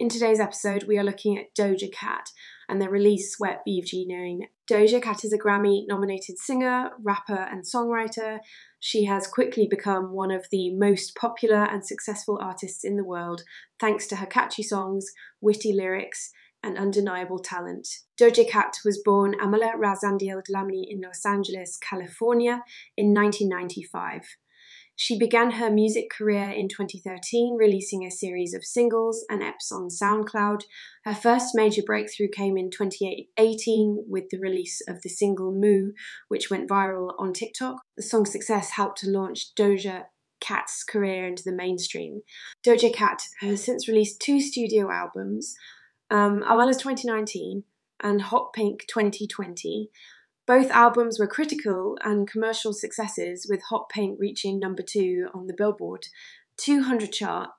In today's episode, we are looking at Doja Cat and their release Wet Vagina. Doja Cat is a Grammy nominated singer, rapper, and songwriter. She has quickly become one of the most popular and successful artists in the world thanks to her catchy songs, witty lyrics, and undeniable talent. Doja Cat was born Amala Razandiel Dlamini in Los Angeles, California in 1995. She began her music career in 2013, releasing a series of singles and EPs on SoundCloud. Her first major breakthrough came in 2018 with the release of the single Moo, which went viral on TikTok. The song's success helped to launch Doja Cat's career into the mainstream. Doja Cat has since released two studio albums, um, Amala's 2019 and Hot Pink 2020. Both albums were critical and commercial successes, with Hot Pink reaching number two on the Billboard 200 chart.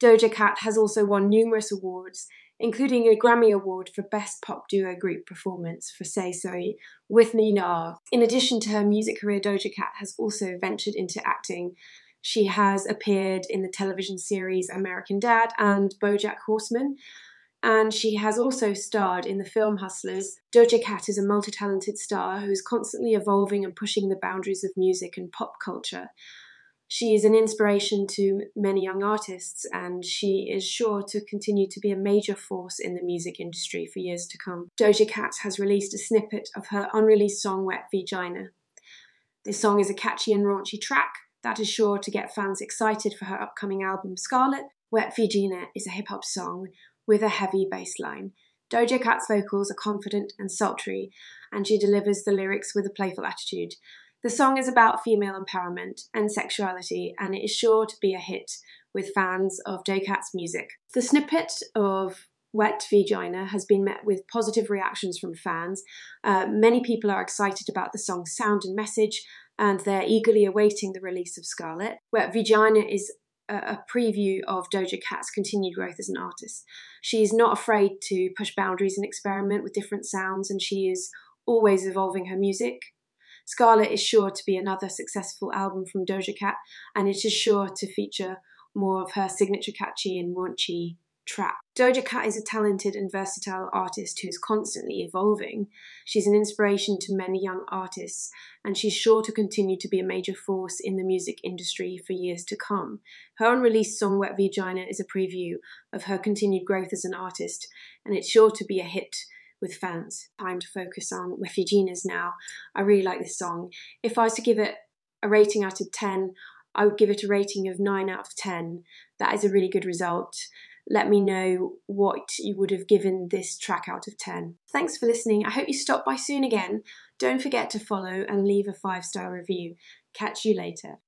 Doja Cat has also won numerous awards, including a Grammy Award for Best Pop Duo Group Performance for Say Sorry with Nina. In addition to her music career, Doja Cat has also ventured into acting. She has appeared in the television series American Dad and Bojack Horseman, and she has also starred in the film Hustlers. Doja Cat is a multi talented star who is constantly evolving and pushing the boundaries of music and pop culture. She is an inspiration to many young artists, and she is sure to continue to be a major force in the music industry for years to come. Doja Cat has released a snippet of her unreleased song Wet Vagina. This song is a catchy and raunchy track that is sure to get fans excited for her upcoming album Scarlet. Wet Vagina is a hip hop song with a heavy bass line. Doja Cat's vocals are confident and sultry, and she delivers the lyrics with a playful attitude. The song is about female empowerment and sexuality, and it is sure to be a hit with fans of Doja Cat's music. The snippet of Wet Vagina has been met with positive reactions from fans. Uh, many people are excited about the song's sound and message, and they're eagerly awaiting the release of Scarlet. Wet Vagina is a preview of Doja Cat's continued growth as an artist. She is not afraid to push boundaries and experiment with different sounds, and she is always evolving her music. Scarlet is sure to be another successful album from Doja Cat, and it is sure to feature more of her signature catchy and raunchy trap. Doja Cat is a talented and versatile artist who is constantly evolving. She's an inspiration to many young artists, and she's sure to continue to be a major force in the music industry for years to come. Her unreleased song Wet Vagina is a preview of her continued growth as an artist, and it's sure to be a hit with fans. Time to focus on Wet Vaginas now. I really like this song. If I was to give it a rating out of 10, I would give it a rating of 9 out of 10. That is a really good result let me know what you would have given this track out of 10. Thanks for listening. I hope you stop by soon again. Don't forget to follow and leave a five star review. Catch you later.